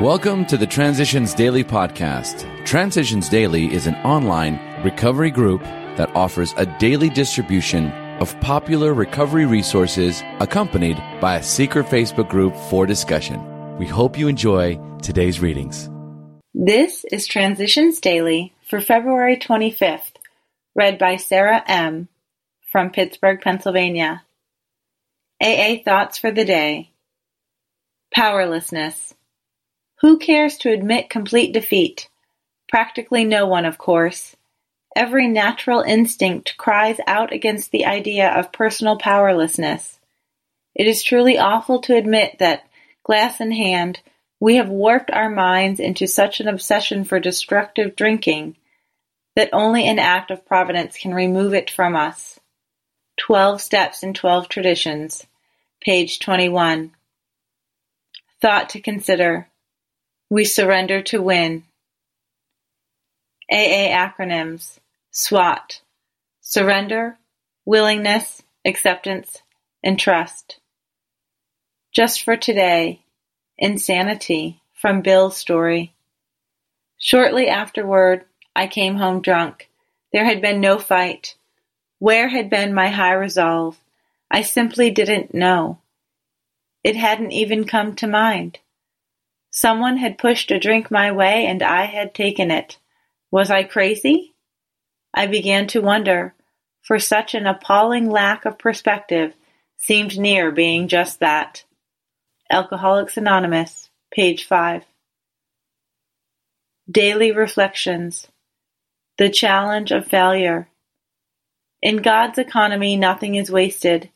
Welcome to the Transitions Daily podcast. Transitions Daily is an online recovery group that offers a daily distribution of popular recovery resources accompanied by a secret Facebook group for discussion. We hope you enjoy today's readings. This is Transitions Daily for February 25th, read by Sarah M. from Pittsburgh, Pennsylvania. AA Thoughts for the Day Powerlessness. Who cares to admit complete defeat? Practically no one, of course. Every natural instinct cries out against the idea of personal powerlessness. It is truly awful to admit that, glass in hand, we have warped our minds into such an obsession for destructive drinking that only an act of providence can remove it from us. Twelve Steps in Twelve Traditions, page 21. Thought to consider. We surrender to win. AA acronyms SWAT Surrender, Willingness, Acceptance, and Trust. Just for today, Insanity from Bill's story. Shortly afterward, I came home drunk. There had been no fight. Where had been my high resolve? I simply didn't know. It hadn't even come to mind. Someone had pushed a drink my way and I had taken it. Was I crazy? I began to wonder, for such an appalling lack of perspective seemed near being just that. Alcoholics Anonymous, page 5. Daily Reflections The Challenge of Failure. In God's economy, nothing is wasted.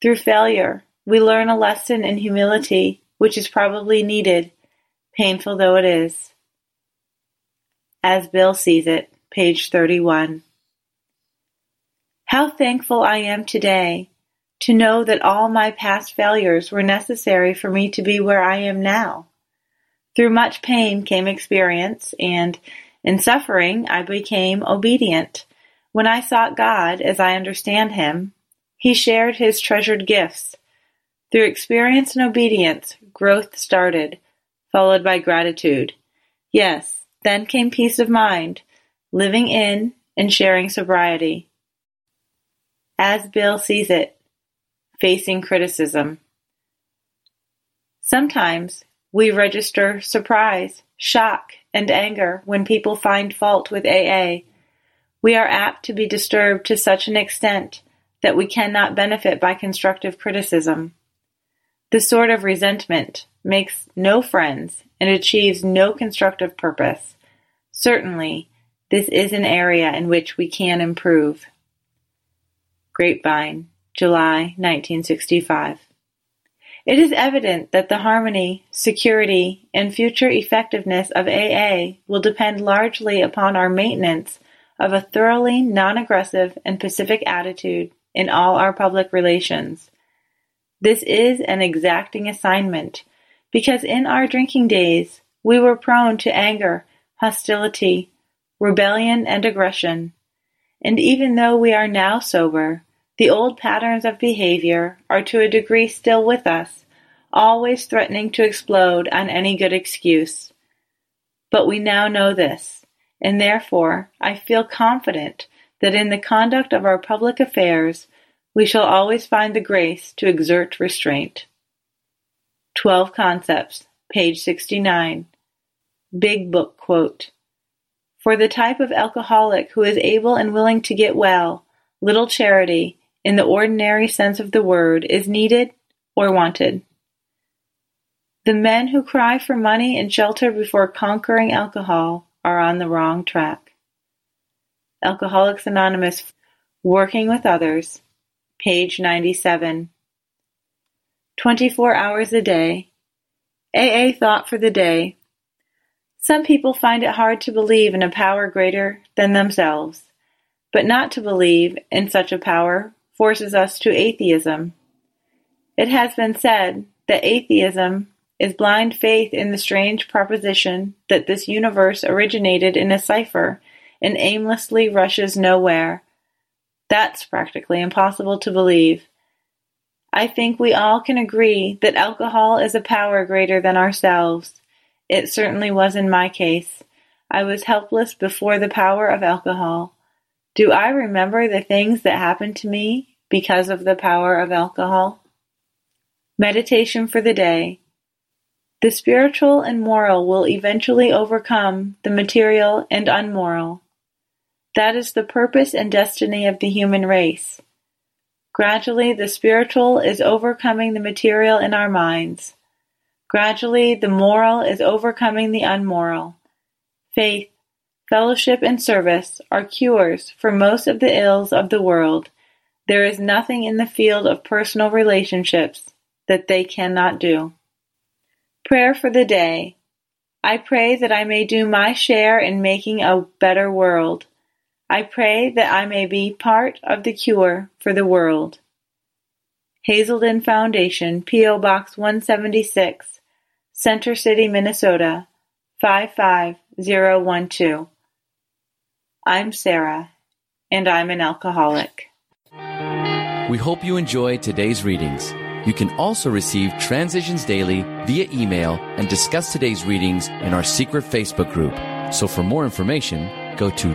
Through failure, we learn a lesson in humility, which is probably needed painful though it is. As Bill sees it, page 31. How thankful I am today to know that all my past failures were necessary for me to be where I am now. Through much pain came experience, and in suffering I became obedient. When I sought God as I understand Him, He shared His treasured gifts. Through experience and obedience, growth started followed by gratitude. Yes, then came peace of mind, living in and sharing sobriety. As Bill sees it, facing criticism. Sometimes we register surprise, shock, and anger when people find fault with AA. We are apt to be disturbed to such an extent that we cannot benefit by constructive criticism. This sort of resentment makes no friends and achieves no constructive purpose. Certainly, this is an area in which we can improve. Grapevine, July 1965. It is evident that the harmony, security, and future effectiveness of AA will depend largely upon our maintenance of a thoroughly non aggressive and pacific attitude in all our public relations. This is an exacting assignment, because in our drinking days we were prone to anger, hostility, rebellion, and aggression. And even though we are now sober, the old patterns of behavior are to a degree still with us, always threatening to explode on any good excuse. But we now know this, and therefore I feel confident that in the conduct of our public affairs we shall always find the grace to exert restraint. Twelve Concepts, page 69. Big Book quote. For the type of alcoholic who is able and willing to get well, little charity, in the ordinary sense of the word, is needed or wanted. The men who cry for money and shelter before conquering alcohol are on the wrong track. Alcoholics Anonymous, Working with Others, page 97. 24 hours a day. AA thought for the day. Some people find it hard to believe in a power greater than themselves, but not to believe in such a power forces us to atheism. It has been said that atheism is blind faith in the strange proposition that this universe originated in a cipher and aimlessly rushes nowhere that's practically impossible to believe. I think we all can agree that alcohol is a power greater than ourselves. It certainly was in my case. I was helpless before the power of alcohol. Do I remember the things that happened to me because of the power of alcohol? Meditation for the day. The spiritual and moral will eventually overcome the material and unmoral. That is the purpose and destiny of the human race. Gradually the spiritual is overcoming the material in our minds. Gradually the moral is overcoming the unmoral. Faith, fellowship and service are cures for most of the ills of the world. There is nothing in the field of personal relationships that they cannot do. Prayer for the day. I pray that I may do my share in making a better world. I pray that I may be part of the cure for the world. Hazelden Foundation, P.O. Box 176, Center City, Minnesota 55012. I'm Sarah, and I'm an alcoholic. We hope you enjoy today's readings. You can also receive Transitions Daily via email and discuss today's readings in our secret Facebook group. So for more information, go to